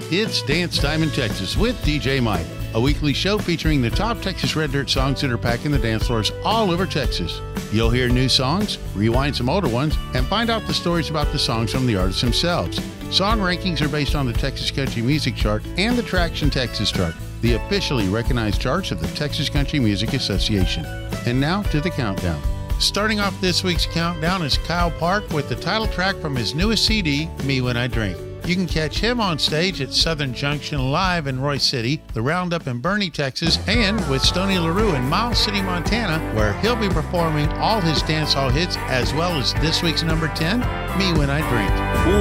It's Dance Time in Texas with DJ Mike, a weekly show featuring the top Texas Red Dirt songs that are packing the dance floors all over Texas. You'll hear new songs, rewind some older ones, and find out the stories about the songs from the artists themselves. Song rankings are based on the Texas Country Music Chart and the Traction Texas Chart, the officially recognized charts of the Texas Country Music Association. And now to the countdown. Starting off this week's countdown is Kyle Park with the title track from his newest CD, Me When I Drink. You can catch him on stage at Southern Junction Live in Royse City, the Roundup in Boerne, Texas, and with Stoney LaRue in Miles City, Montana, where he'll be performing all his dancehall hits as well as this week's number 10, Me When I Drink.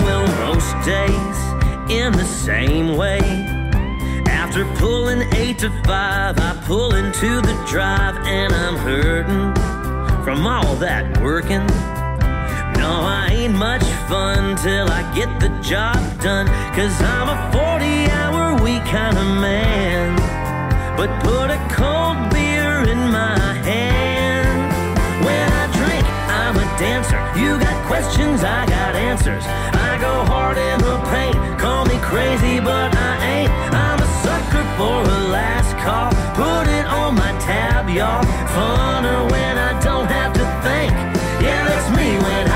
Well, most days in the same way. After pulling 8 to 5, I pull into the drive and I'm hurting from all that working. No, I ain't much fun till I get the job done. Cause I'm a 40 hour week kind of man. But put a cold beer in my hand. When I drink, I'm a dancer. You got questions, I got answers. I go hard in the paint. Call me crazy, but I ain't. I'm a sucker for a last call. Put it on my tab, y'all. Funner when I don't have to think. Yeah, that's me when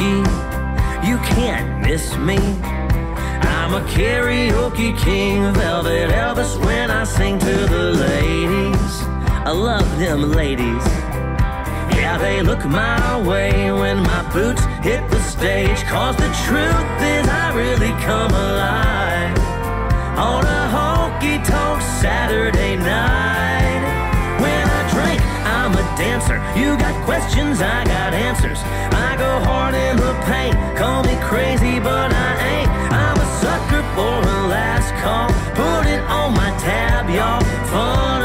you can't miss me. I'm a karaoke king, velvet Elvis when I sing to the ladies. I love them ladies. Yeah, they look my way when my boots hit the stage. Cause the truth is, I really come alive on a honky tonk Saturday night. Dancer. You got questions, I got answers. I go hard in the paint. Call me crazy, but I ain't. I'm a sucker for a last call. Put it on my tab, y'all. Funner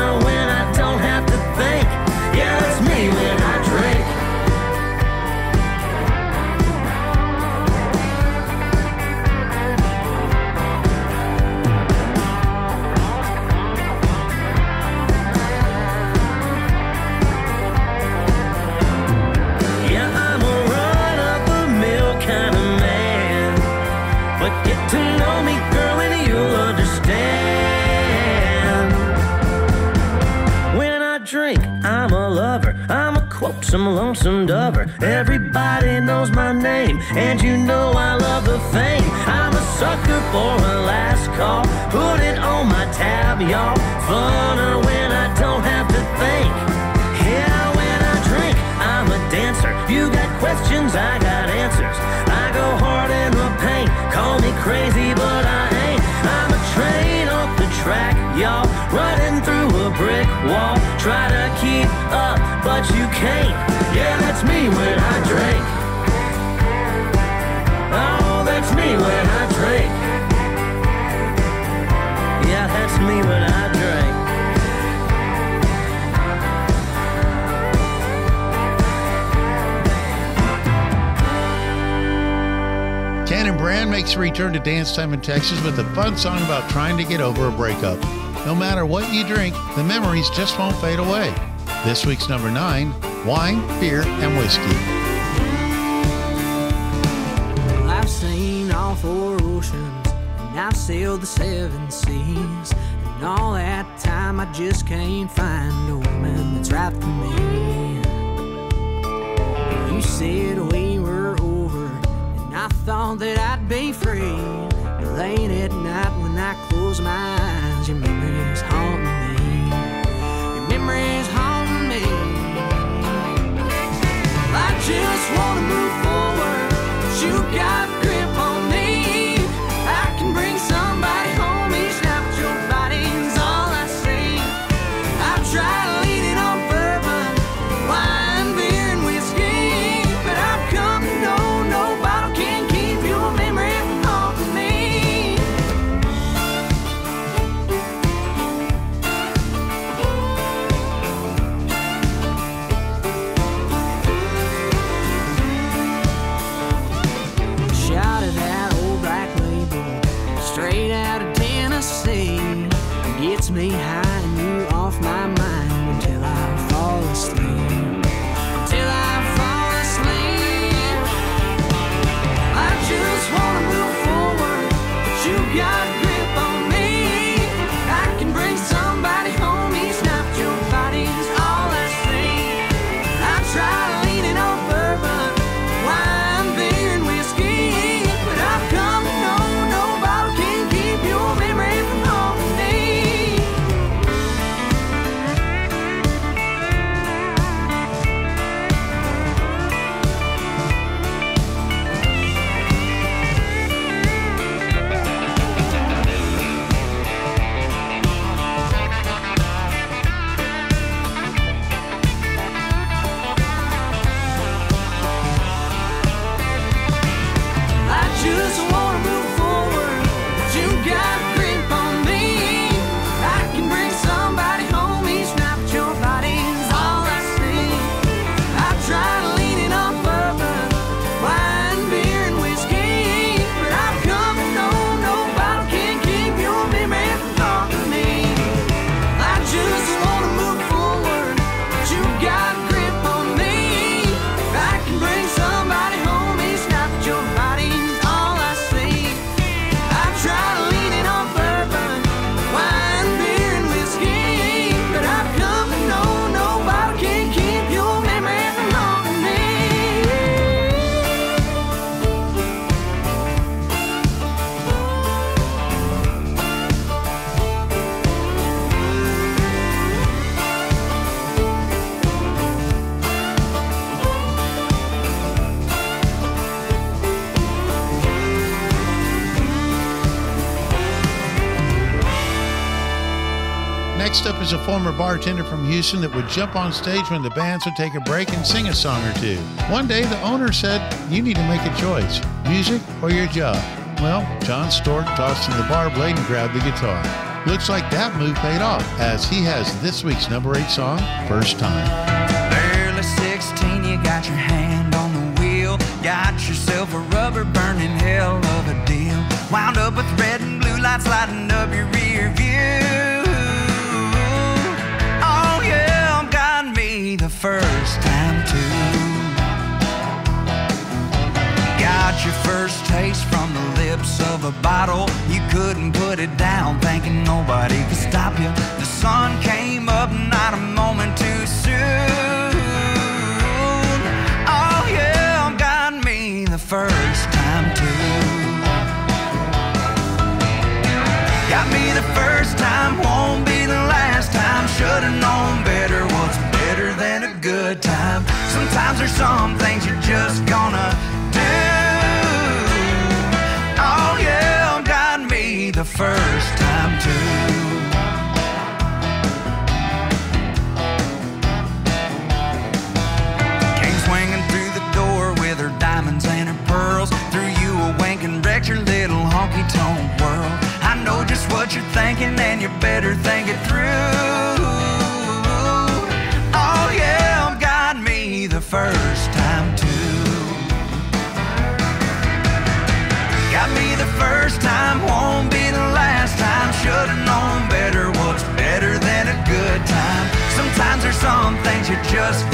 a quote, some lonesome dover. Everybody knows my name, and you know I love the fame. I'm a sucker for a last call. Put it on my tab, y'all. Funner when I don't have to think. Yeah, when I drink, I'm a dancer. You got questions, I got answers. I go hard in the paint. Call me crazy, but I ain't. I'm a train off the track, y'all. Running through brick wall. Try to keep up, but you can't. Yeah, that's me when I drink. Oh, that's me when I drink. Yeah, that's me when I drink. Cannon Brand makes a return to Dance Time in Texas with a fun song about trying to get over a breakup. No matter what you drink, the memories just won't fade away. This week's number nine wine, beer, and whiskey. I've seen all four oceans and I've sailed the seven seas. And all that time I just can't find a woman that's right for me. You said we were over and I thought that I'd be free. But late at night when I close my eyes, me. Your memories haunt me. I just wanna move forward, but you got grip It's me high and you off my mind. A former bartender from Houston that would jump on stage when the bands would take a break and sing a song or two. One day, the owner said, You need to make a choice music or your job. Well, John Stork tossed in the bar blade and grabbed the guitar. Looks like that move paid off, as he has this week's number eight song, First Time. Barely 16, you got your hand on the wheel. Got yourself a rubber burning hell of a deal. Wound up with red and blue lights lighting up your rear of a bottle. You couldn't put it down, thinking nobody could stop you. The sun came up, not a moment too soon. Oh, yeah, got me the first time, too. Got me the first time, won't be the last time. Should've known better. What's better than a good time? Sometimes there's some things you're just gonna first time too. Came swinging through the door with her diamonds and her pearls. Threw you a wink and wrecked your little honky tonk world. I know just what you're thinking, and you better think just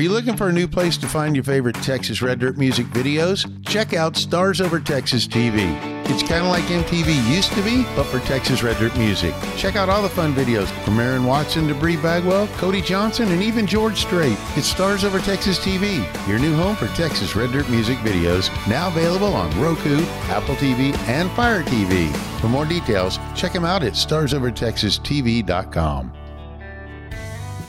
Are you looking for a new place to find your favorite Texas Red Dirt music videos? Check out Stars Over Texas TV. It's kind of like MTV used to be, but for Texas Red Dirt music. Check out all the fun videos from Aaron Watson to Bree Bagwell, Cody Johnson, and even George Strait. It's Stars Over Texas TV, your new home for Texas Red Dirt music videos, now available on Roku, Apple TV, and Fire TV. For more details, check them out at starsovertexastv.com.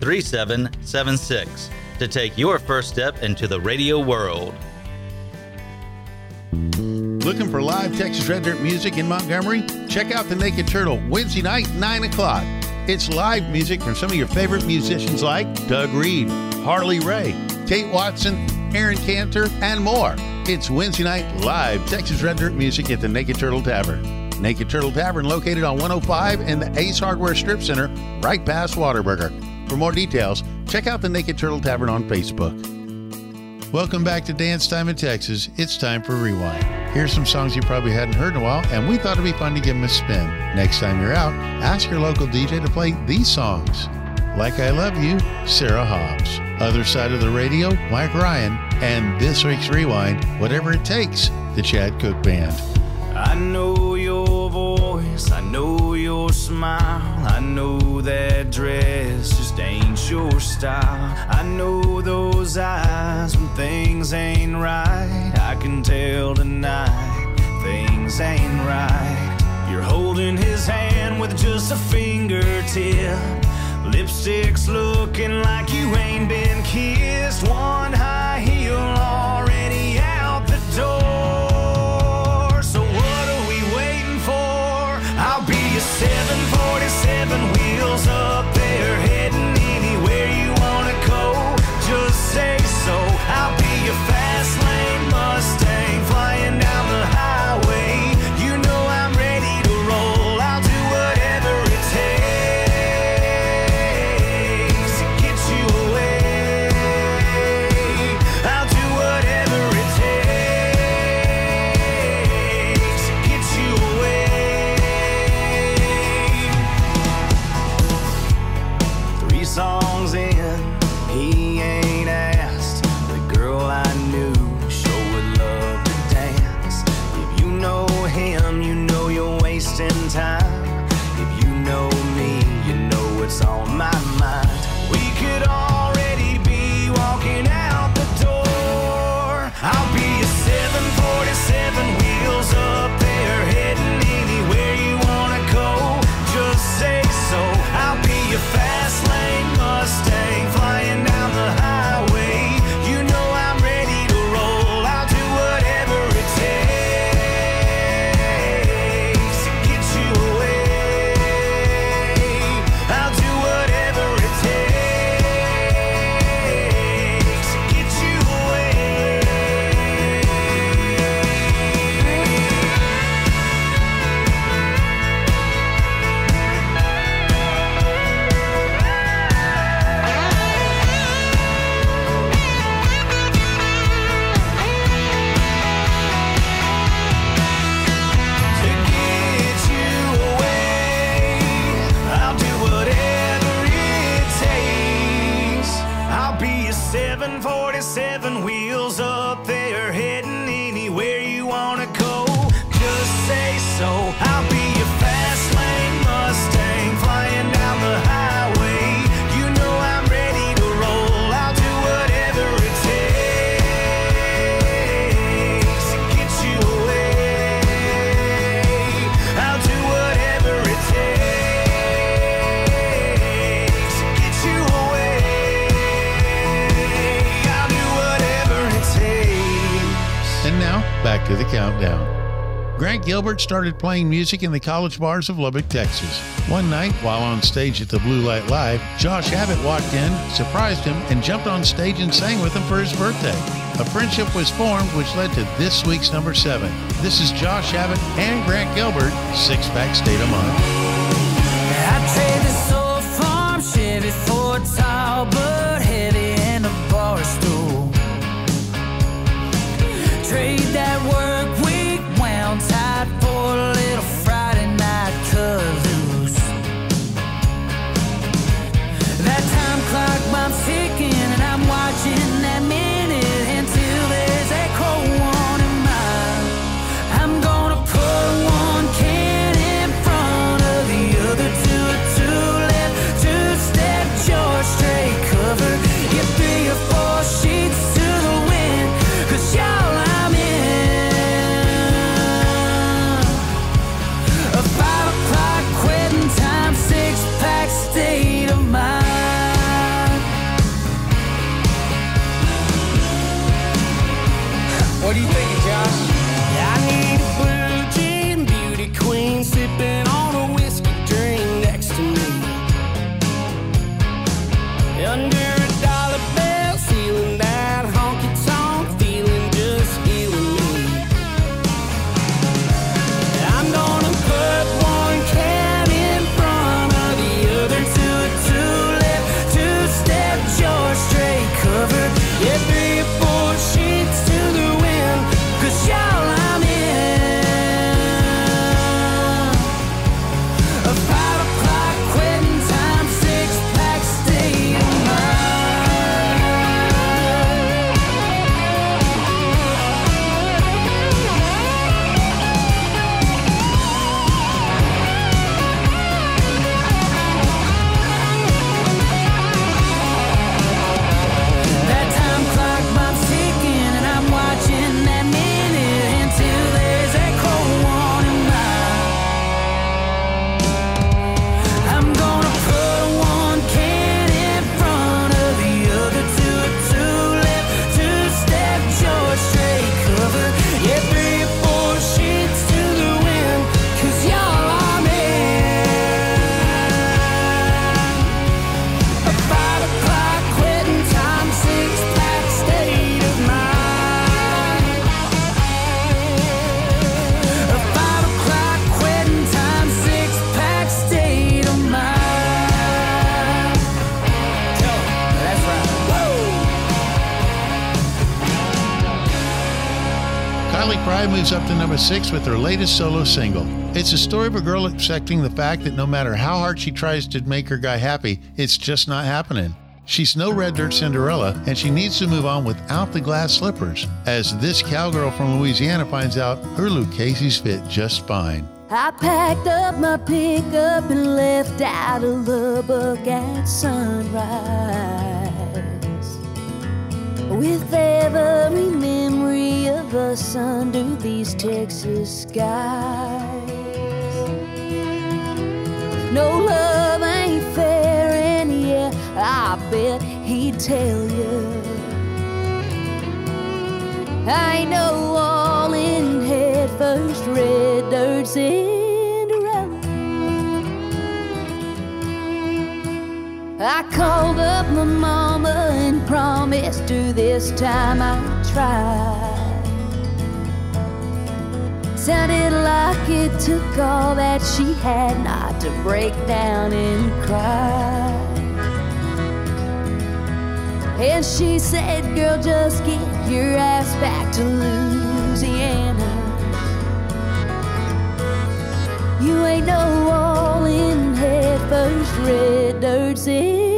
3776 to take your first step into the radio world. Looking for live Texas Red Dirt music in Montgomery? Check out the Naked Turtle Wednesday night, 9 o'clock. It's live music from some of your favorite musicians like Doug Reed, Harley Ray, Kate Watson, Aaron Cantor, and more. It's Wednesday night live Texas Red Dirt music at the Naked Turtle Tavern. Naked Turtle Tavern located on 105 in the Ace Hardware Strip Center, right past Whataburger. For more details, check out the Naked Turtle Tavern on Facebook. Welcome back to Dance Time in Texas. It's time for Rewind. Here's some songs you probably hadn't heard in a while, and we thought it'd be fun to give them a spin. Next time you're out, ask your local DJ to play these songs. Like I Love You, Sarah Hobbs. Other Side of the Radio, Mike Ryan. And this week's Rewind, Whatever It Takes, the Chad Cook Band. I know your voice, I know your smile, I know that dress your style. I know those eyes when things ain't right. I can tell tonight things ain't right. You're holding his hand with just a fingertip. Lipstick's looking like you ain't been kissed. One high heel. to the countdown. Grant Gilbert started playing music in the college bars of Lubbock, Texas. One night, while on stage at the Blue Light Live, Josh Abbott walked in, surprised him, and jumped on stage and sang with him for his birthday. A friendship was formed, which led to this week's number seven. This is Josh Abbott and Grant Gilbert, Six Pack State of Mind. 6 with her latest solo single. It's a story of a girl accepting the fact that no matter how hard she tries to make her guy happy, it's just not happening. She's no red dirt Cinderella, and she needs to move on without the glass slippers, as this cowgirl from Louisiana finds out her Lucchese's fit just fine. I packed up my pickup and left out of Lubbock at sunrise with a of us under these Texas skies. No love ain't fair, and yeah, I bet he'd tell you. I know all in head first red dirt Cinderella. I called up my mama and promised to this time I'd try. Sounded like it took all that she had not to break down and cry. And she said, Girl, just get your ass back to Louisiana. You ain't no all in head first red dirt Cinderella.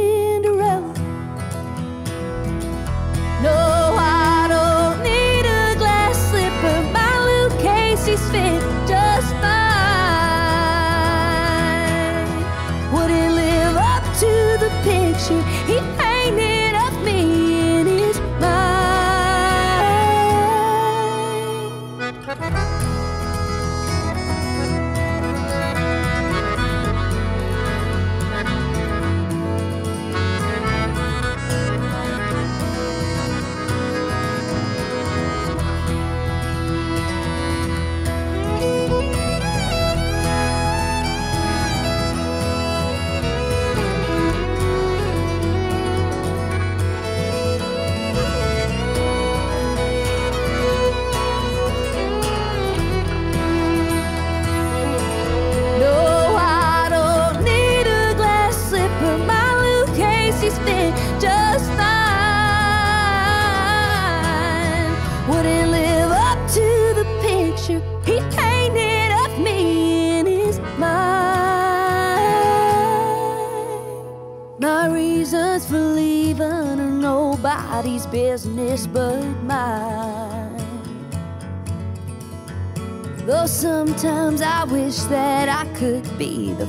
I wish that I could be the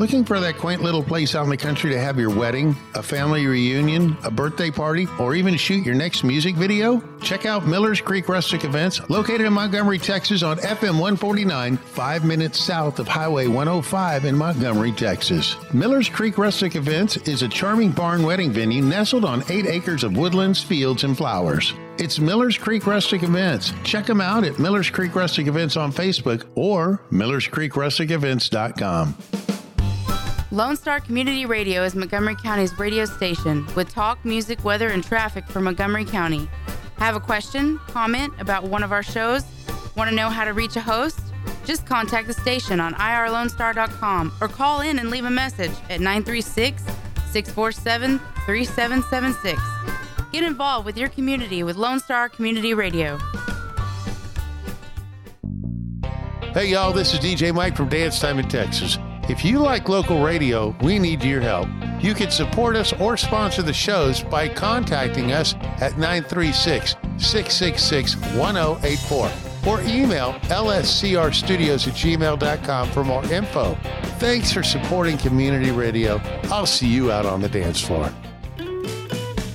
Looking for that quaint little place out in the country to have your wedding, a family reunion, a birthday party, or even shoot your next music video? Check out Miller's Creek Rustic Events, located in Montgomery, Texas on FM 149, five minutes south of Highway 105 in Montgomery, Texas. Miller's Creek Rustic Events is a charming barn wedding venue nestled on eight acres of woodlands, fields, and flowers. It's Miller's Creek Rustic Events. Check them out at Miller's Creek Rustic Events on Facebook or millerscreekrusticevents.com. Lone Star Community Radio is Montgomery County's radio station with talk, music, weather, and traffic for Montgomery County. Have a question, comment about one of our shows? Want to know how to reach a host? Just contact the station on irlonestar.com or call in and leave a message at 936 647 3776. Get involved with your community with Lone Star Community Radio. Hey, y'all, this is DJ Mike from Dance Time in Texas. If you like local radio, we need your help. You can support us or sponsor the shows by contacting us at 936 666 1084 or email lscrstudios at gmail.com for more info. Thanks for supporting community radio. I'll see you out on the dance floor.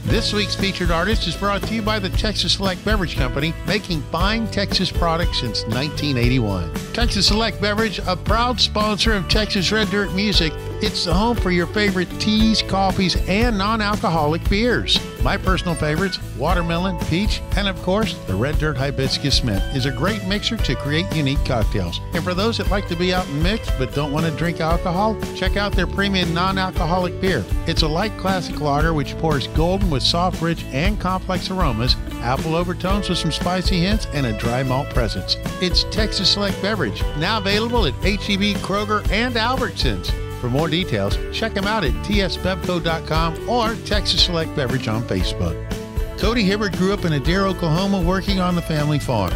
This week's featured artist is brought to you by the Texas Select Beverage Company, making fine Texas products since 1981. Texas Select Beverage, a proud sponsor of Texas Red Dirt Music, it's the home for your favorite teas, coffees, and non alcoholic beers. My personal favorites, watermelon, peach, and of course, the Red Dirt Hibiscus Mint is a great mixer to create unique cocktails. And for those that like to be out and mix but don't want to drink alcohol, check out their premium non alcoholic beer. It's a light classic lager which pours golden with soft, rich, and complex aromas, apple overtones with some spicy hints, and a dry malt presence. It's Texas Select Beverage, now available at HEB, Kroger, and Albertsons. For more details, check them out at tsbevco.com or Texas Select Beverage on Facebook. Cody Hibbard grew up in Adair, Oklahoma, working on the family farm.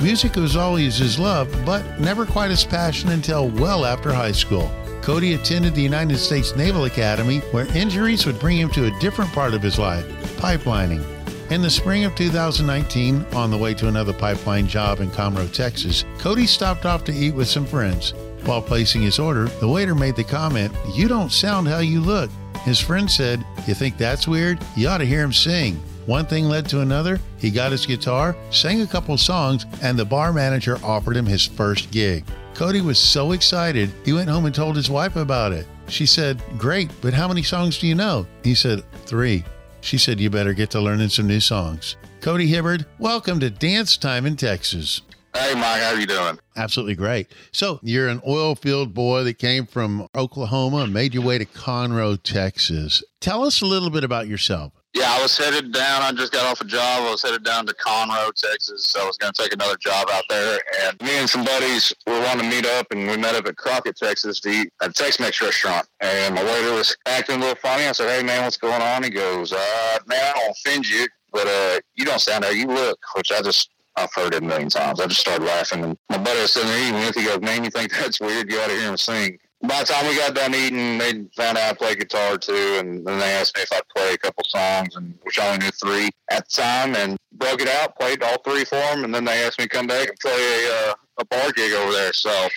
Music was always his love, but never quite his passion until well after high school. Cody attended the United States Naval Academy, where injuries would bring him to a different part of his life pipelining. In the spring of 2019, on the way to another pipeline job in Conroe, Texas, Cody stopped off to eat with some friends. While placing his order, the waiter made the comment, You don't sound how you look. His friend said, You think that's weird? You ought to hear him sing. One thing led to another. He got his guitar, sang a couple songs, and the bar manager offered him his first gig. Cody was so excited, he went home and told his wife about it. She said, Great, but how many songs do you know? He said, Three. She said, You better get to learning some new songs. Cody Hibbard, welcome to Dance Time in Texas. Hey, Mike, how you doing? Absolutely great. So, you're an oil field boy that came from Oklahoma and made your way to Conroe, Texas. Tell us a little bit about yourself. Yeah, I was headed down. I just got off a job. I was headed down to Conroe, Texas. So I was going to take another job out there. And me and some buddies were wanting to meet up, and we met up at Crockett, Texas to eat at a Tex-Mex restaurant. And my waiter was acting a little funny. I said, hey, man, what's going on? He goes, uh, man, I don't offend you, but uh, you don't sound how you look, which I just I've heard it a million times. I just started laughing. And my buddy was sitting there eating with. He goes, "Man, you think that's weird? You ought to hear him sing." By the time we got done eating, they found out I play guitar too, and then they asked me if I'd play a couple songs, and which I only knew three at the time, and broke it out, played all three for them, and then they asked me to come back and play a uh, a bar gig over there. So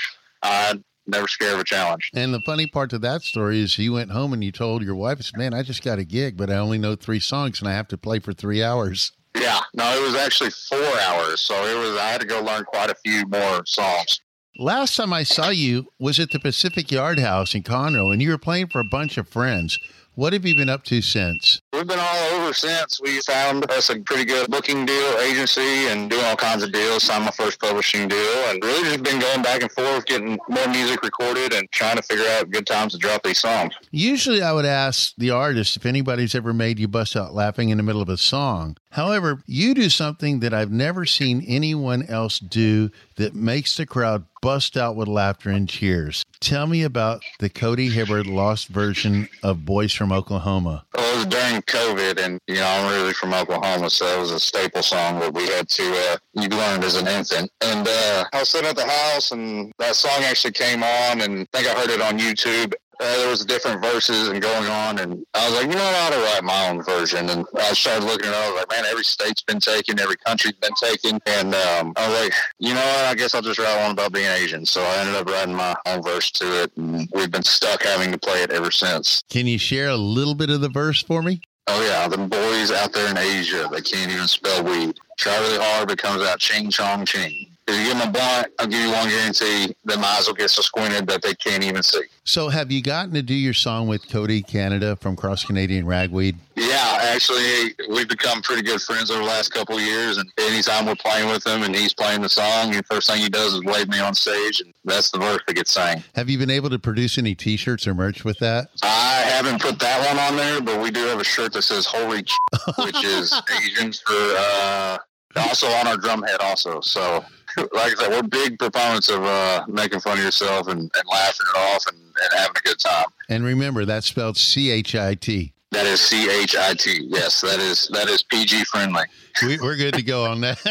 I never scared of a challenge. And the funny part to that story is you went home and you told your wife, "Man, I just got a gig, but I only know three songs, and I have to play for three hours." Yeah, no, it was actually four hours, so it was. I had to go learn quite a few more songs. Last time I saw you was at the Pacific Yard House in Conroe, and you were playing for a bunch of friends. What have you been up to since? We've been all over since. We found us a pretty good booking deal agency and doing all kinds of deals. Signed my first publishing deal, and really just been going back and forth, getting more music recorded, and trying to figure out good times to drop these songs. Usually, I would ask the artist if anybody's ever made you bust out laughing in the middle of a song. However, you do something that I've never seen anyone else do that makes the crowd bust out with laughter and cheers. Tell me about the Cody Hibbard lost version of Boys from Oklahoma. Well, it was during COVID, and you know I'm really from Oklahoma, so it was a staple song that we had to uh, you learned as an infant. And uh, I was sitting at the house, and that song actually came on, and I think I heard it on YouTube. Uh, there was different verses and going on, and I was like, you know, I ought to write my own version. And I started looking at it. I was like, man, every state's been taken, every country's been taken, and um, I was like, you know what? I guess I'll just write one about being Asian. So I ended up writing my own verse to it, and we've been stuck having to play it ever since. Can you share a little bit of the verse for me? Oh yeah, the boys out there in Asia, they can't even spell weed. Try really hard, but it comes out ching chong ching. If you give them a blunt, I'll give you one guarantee: their eyes will get so squinted that they can't even see. So, have you gotten to do your song with Cody Canada from Cross Canadian Ragweed? Yeah, actually, we've become pretty good friends over the last couple of years. And anytime we're playing with him and he's playing the song, the first thing he does is wave me on stage, and that's the verse that gets sang. Have you been able to produce any T-shirts or merch with that? I haven't put that one on there, but we do have a shirt that says "Holy," ch-, which is Asians for uh, also on our drum head, also. So like I said, we're big proponents of uh, making fun of yourself and, and laughing it off and, and, having a good time. And remember, that's spelled C H I T. That is C H I T. Yes, that is that is PG friendly. We, are good to go on that.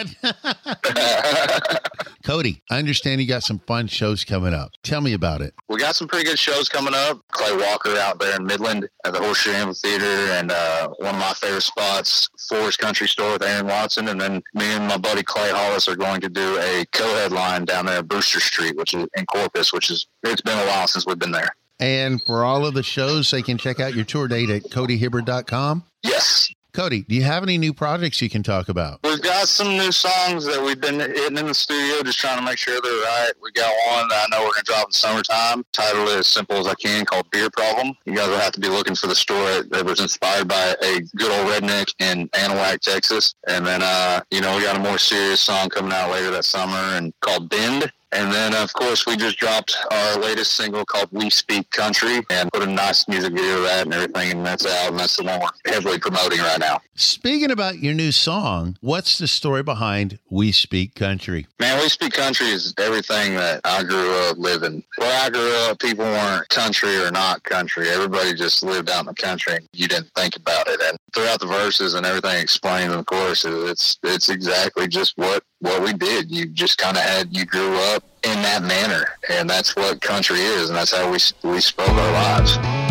Cody, I understand you got some fun shows coming up. Tell me about it. We got some pretty good shows coming up. Clay Walker out there in Midland at the Horseshoe Amphitheater, and uh, one of my favorite spots, Floore's Country Store with Aaron Watson. And then me and my buddy Clay Hollis are going to do a co-headline down there at Brewster Street, which is in Corpus, which is it's been a while since we've been there. And for all of the shows, they can check out your tour date at codyhibbard.com. Yes. Cody, do you have any new projects you can talk about? We've got some new songs that we've been hitting in the studio, just trying to make sure they're right. We got one that I know we're going to drop in summertime. Title is Simple as I Can, called Beer Problem. You guys will have to be looking for the story that was inspired by a good old redneck in Anahuac, Texas. And then, uh, you know, we got a more serious song coming out later that summer and called Bend. And then, of course, we just dropped our latest single called We Speak Country and put a nice music video of that and everything. And that's out. And that's the one we're heavily promoting right now. Speaking about your new song, what's the story behind We Speak Country? Man, We Speak Country is everything that I grew up living. Where I grew up, people weren't country or not country. Everybody just lived out in the country and you didn't think about it. And throughout the verses and everything explained in the chorus, it's, it's exactly just what, what we did. You just kind of had, you grew up in that manner. And that's what country is. And that's how we, we spoke our lives.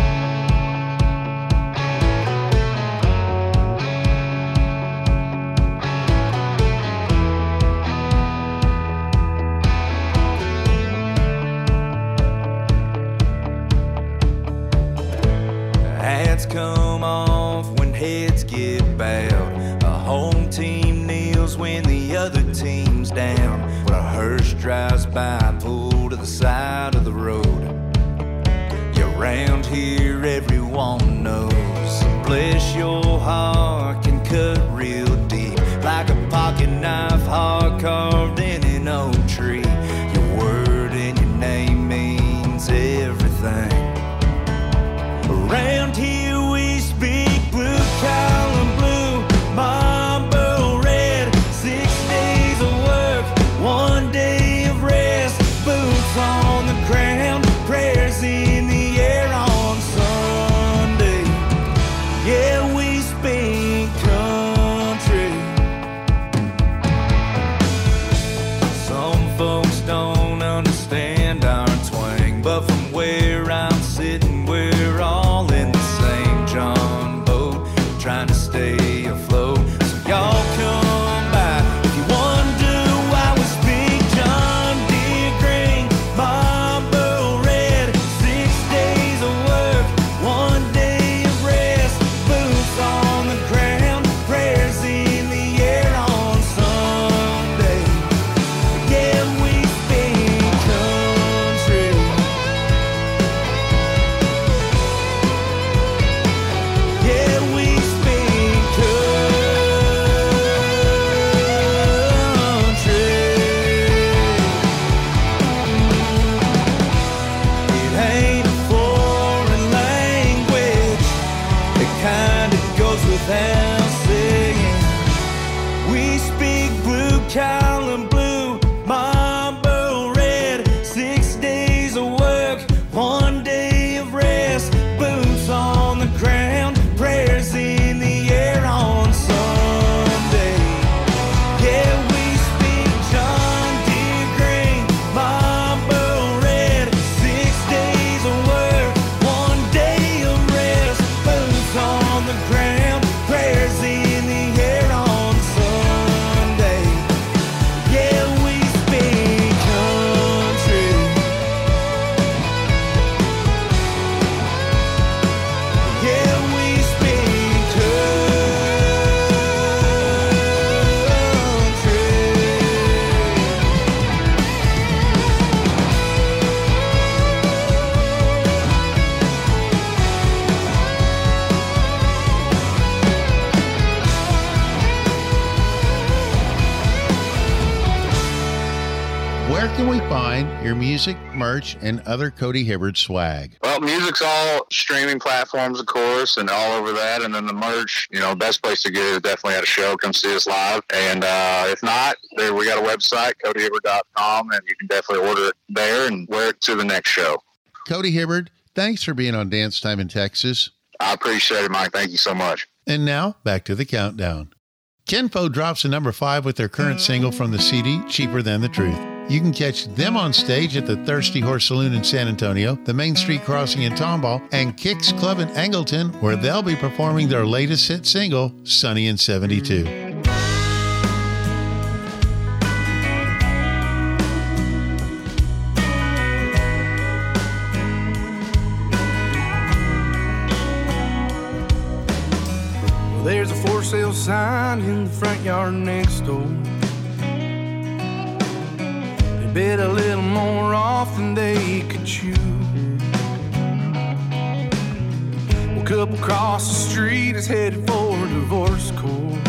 Merch, and other Cody Hibbard swag? Well, music's all streaming platforms, of course, and all over that. And then the merch, you know, best place to get it is definitely at a show. Come see us live. And uh, if not, there we got a website, codyhibbard.com, and you can definitely order it there and wear it to the next show. Cody Hibbard, thanks for being on Dance Time in Texas. I appreciate it, Mike. Thank you so much. And now back to the countdown. Kenfo drops a number five with their current single from the CD, Cheaper Than the Truth. You can catch them on stage at the Thirsty Horse Saloon in San Antonio, the Main Street Crossing in Tomball, and Kicks Club in Angleton, where they'll be performing their latest hit single, Sunny in 72. There's a for sale sign in the front yard next door. Bit a little more off than they could chew. Woke up across the street is headed for a divorce court.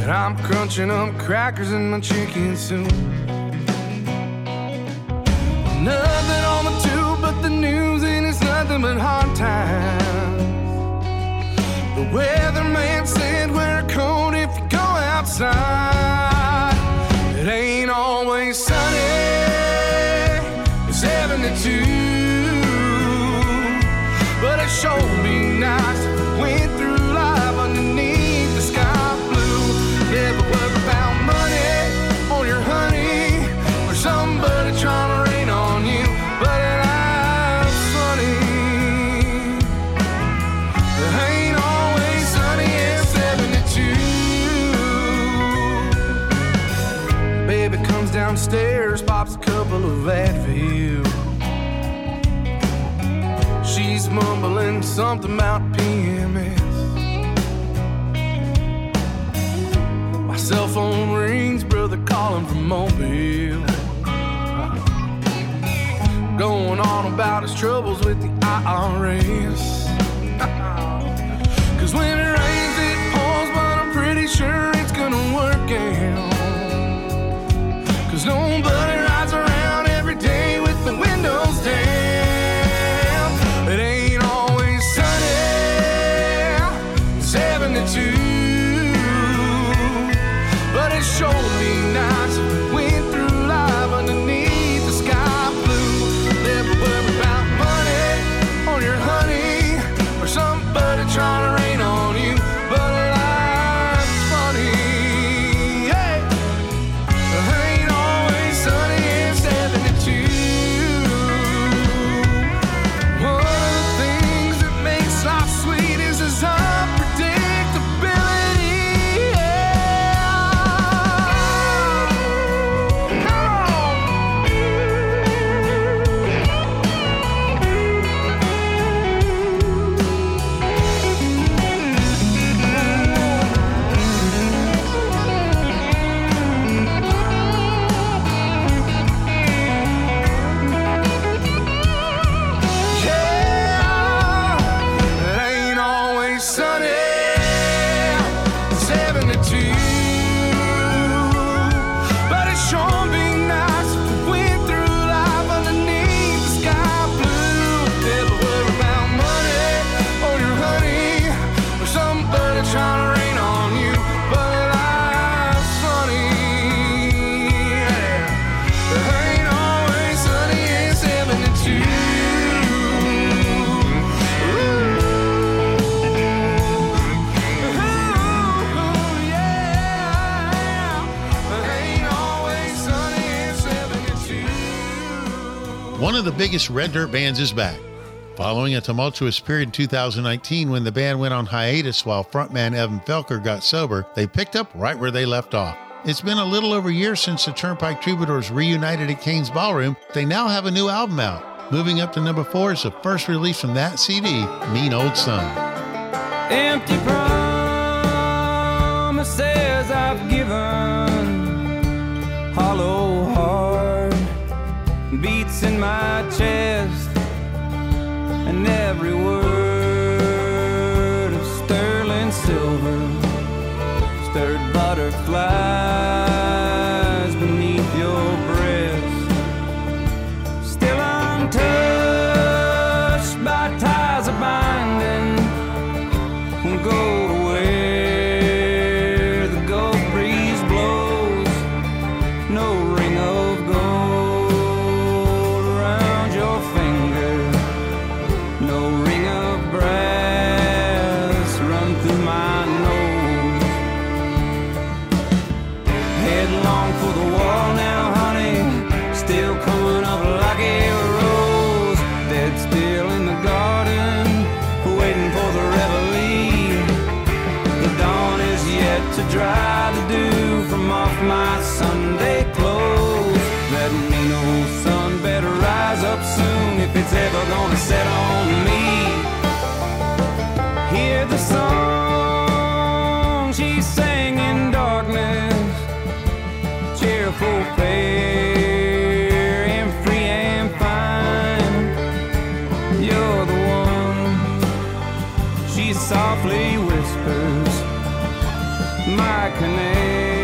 And I'm crunching up crackers in my chicken soup. Nothing on the tube but the news, and it's nothing but hard times. The weatherman said wear a coat if you go outside. Sunny. It's 72. But it sure be nice mumbling something about PMS. My cell phone rings, brother calling from Mobile. Going on about his troubles with the IRS. Cause when it rains, it pours, but I'm pretty sure it's gonna work out. Cause nobody of the biggest red dirt bands is back. Following a tumultuous period in 2019 when the band went on hiatus while frontman Evan Felker got sober, they picked up right where they left off. It's been a little over a year since the Turnpike Troubadours reunited at Cain's Ballroom. They now have a new album out. Moving up to number four is the first release from that CD, Mean Old Son. Empty promises I've given, in my chest, and every word of sterling silver stirred butterflies set on me. Hear the song she sang in darkness, cheerful, fair, and free and fine. You're the one. She softly whispers, my canary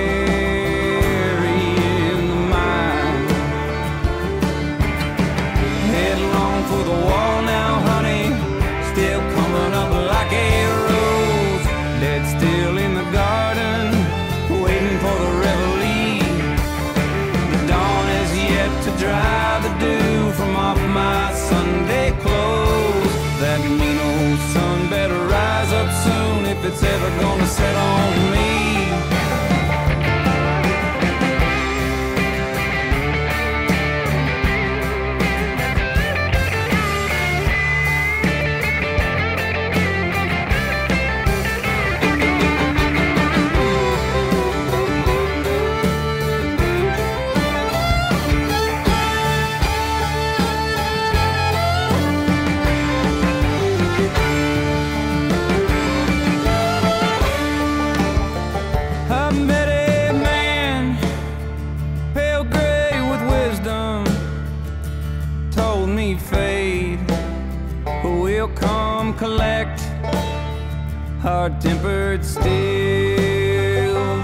Hard tempered steel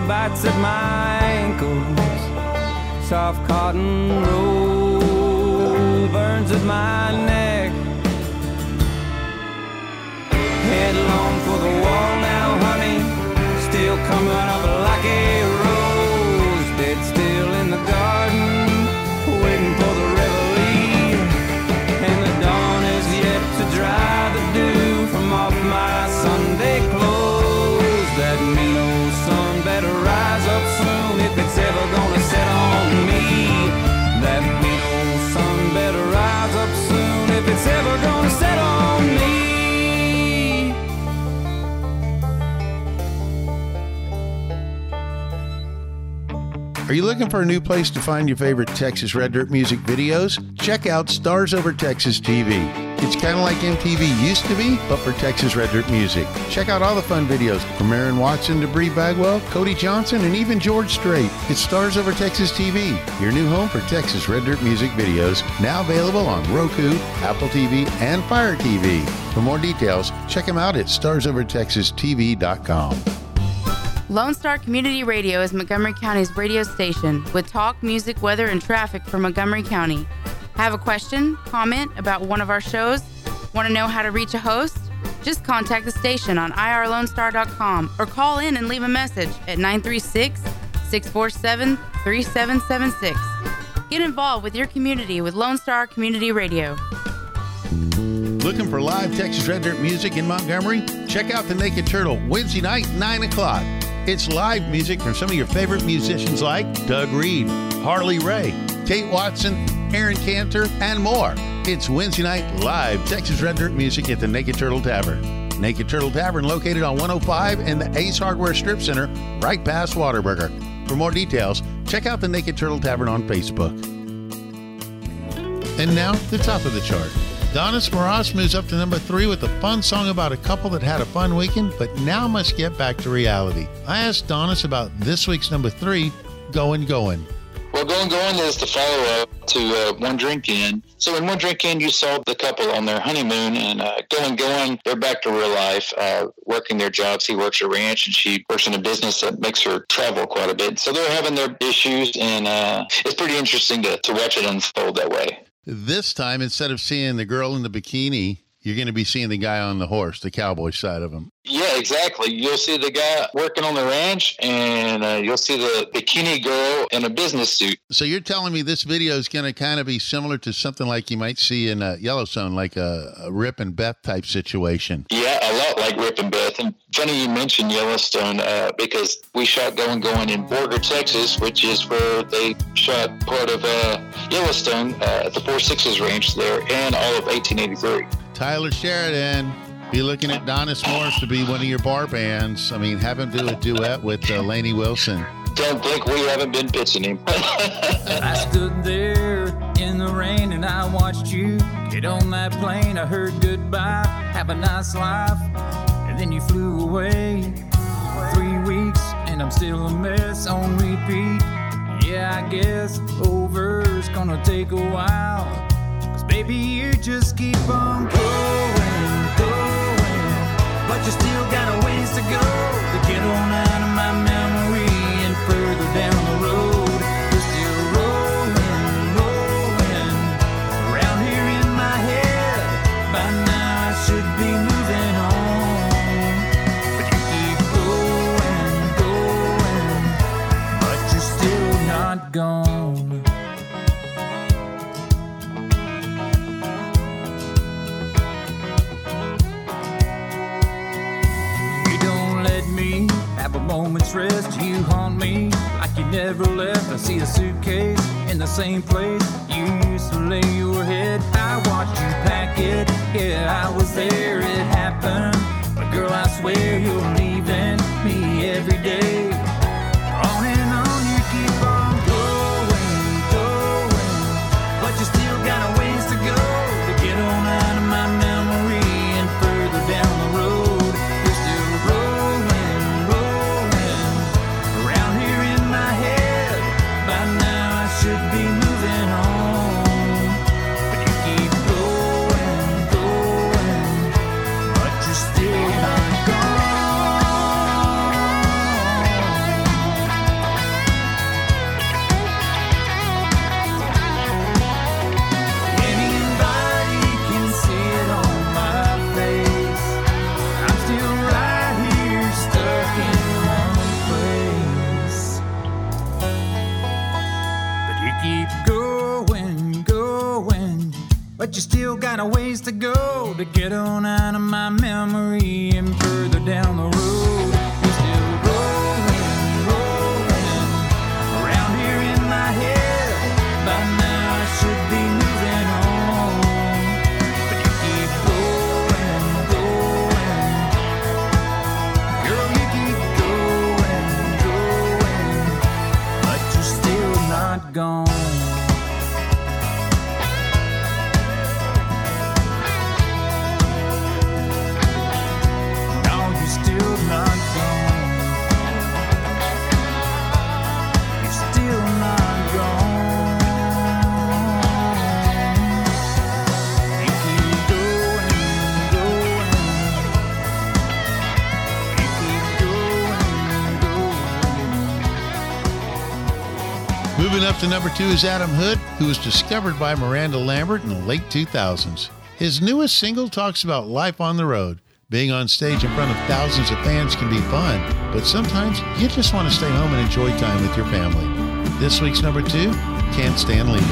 bites at my ankles, soft cotton roll burns at my neck. Headlong for the wall now, honey. Still coming up you looking for a new place to find your favorite Texas Red Dirt music videos? Check out Stars Over Texas TV. It's kind of like MTV used to be, but for Texas Red Dirt music. Check out all the fun videos from Aaron Watson to Bri Bagwell, Cody Johnson, and even George Strait. It's Stars Over Texas TV, your new home for Texas Red Dirt music videos, now available on Roku, Apple TV, and Fire TV. For more details, check them out at starsovertexastv.com. Lone Star Community Radio is Montgomery County's radio station with talk, music, weather, and traffic for Montgomery County. Have a question, comment about one of our shows? Want to know how to reach a host? Just contact the station on irlonestar.com or call in and leave a message at 936 647 3776. Get involved with your community with Lone Star Community Radio. Looking for live Texas Red Dirt music in Montgomery? Check out the Naked Turtle Wednesday night, 9 o'clock. It's live music from some of your favorite musicians like Doug Reed, Harley Ray, Kate Watson, Aaron Cantor, and more. It's Wednesday night live Texas Red Dirt music at the Naked Turtle Tavern. Naked Turtle Tavern located on 105 in the Ace Hardware Strip Center, right past Whataburger. For more details, check out the Naked Turtle Tavern on Facebook. And now, the top of the chart. Donis Moras moves up to number three with a fun song about a couple that had a fun weekend, but now must get back to reality. I asked Donis about this week's number three, Going Going. Well, Going Going is the follow up to uh, One Drink In. So, in One Drink In, you saw the couple on their honeymoon, and uh, Going Going, they're back to real life, uh, working their jobs. He works a ranch, and she works in a business that makes her travel quite a bit. So, they're having their issues, and uh, it's pretty interesting to, to watch it unfold that way. This time, instead of seeing the girl in the bikini, you're going to be seeing the guy on the horse, the cowboy side of him. Yeah, exactly. You'll see the guy working on the ranch, and uh, you'll see the bikini girl in a business suit. So you're telling me this video is going to kind of be similar to something like you might see in uh, Yellowstone, like a, a Rip and Beth type situation. Yeah, a lot like Rip and Beth. And funny you mentioned Yellowstone uh, because we shot Going Going in Borger, Texas, which is where they shot part of uh, Yellowstone uh, at the Four Sixes Ranch there and all of 1883. Taylor Sheridan, be looking at Donis Morris to be one of your bar bands. I mean, have him do a duet with uh, Lainey Wilson. Don't think we haven't been pitching him. I stood there in the rain and I watched you get on that plane. I heard goodbye, have a nice life. And and then you flew away. Three weeks, and I'm still a mess on repeat. Yeah, I guess over's gonna take a while. Cause baby, you just keep on going, going. But you still got a ways to go to get on never left. I see a suitcase in the same place you used to lay your head. I watched you pack it. Yeah, I was there. It happened. But girl, I swear you're leaving me every day. But you still got a ways to go to get on out of my memory and further down the road. Still around here in my head. By now I should be moving on. But you keep going, going. Girl, you keep going, going. But you're still not gone. Up to number two is Adam Hood, who was discovered by Miranda Lambert in the late 2000s. His newest single talks about life on the road. Being on stage in front of thousands of fans can be fun, but sometimes you just want to stay home and enjoy time with your family. This week's number two, Can't Stand Leaving.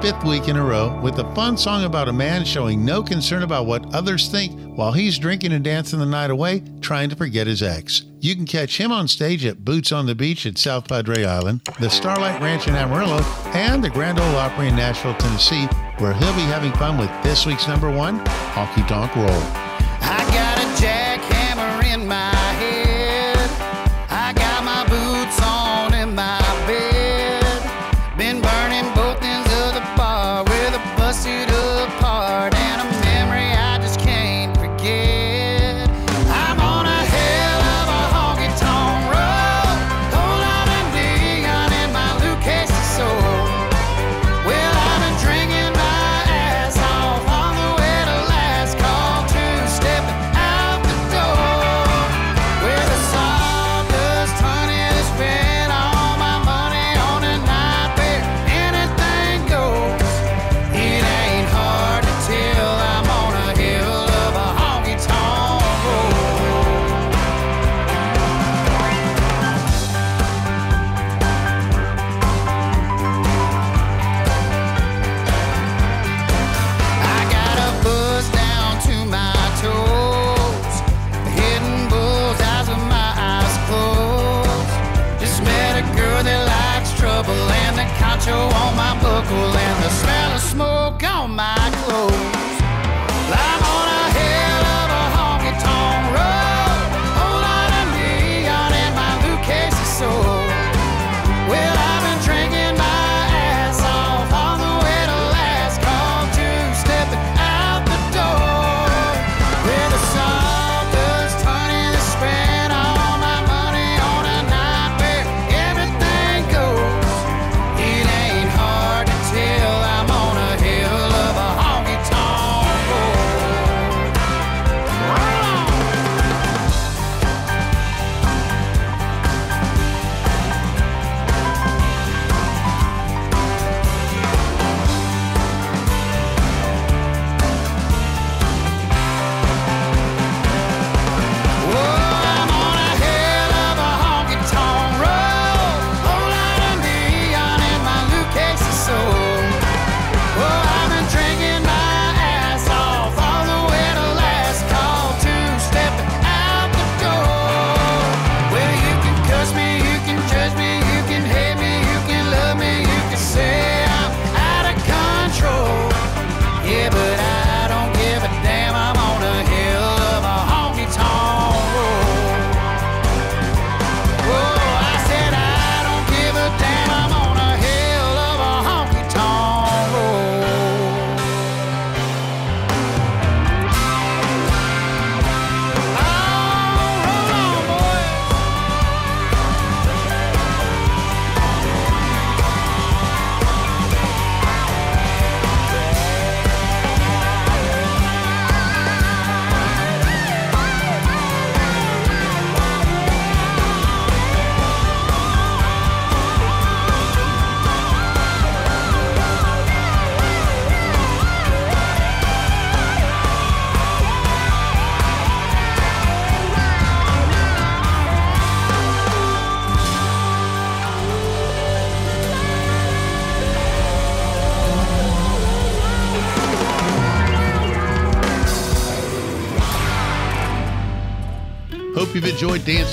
fifth week in a row with a fun song about a man showing no concern about what others think while he's drinking and dancing the night away, trying to forget his ex. You can catch him on stage at Boots on the Beach at South Padre Island, the Starlight Ranch in Amarillo, and the Grand Ole Opry in Nashville, Tennessee, where he'll be having fun with this week's number one, Honky Tonk Roll.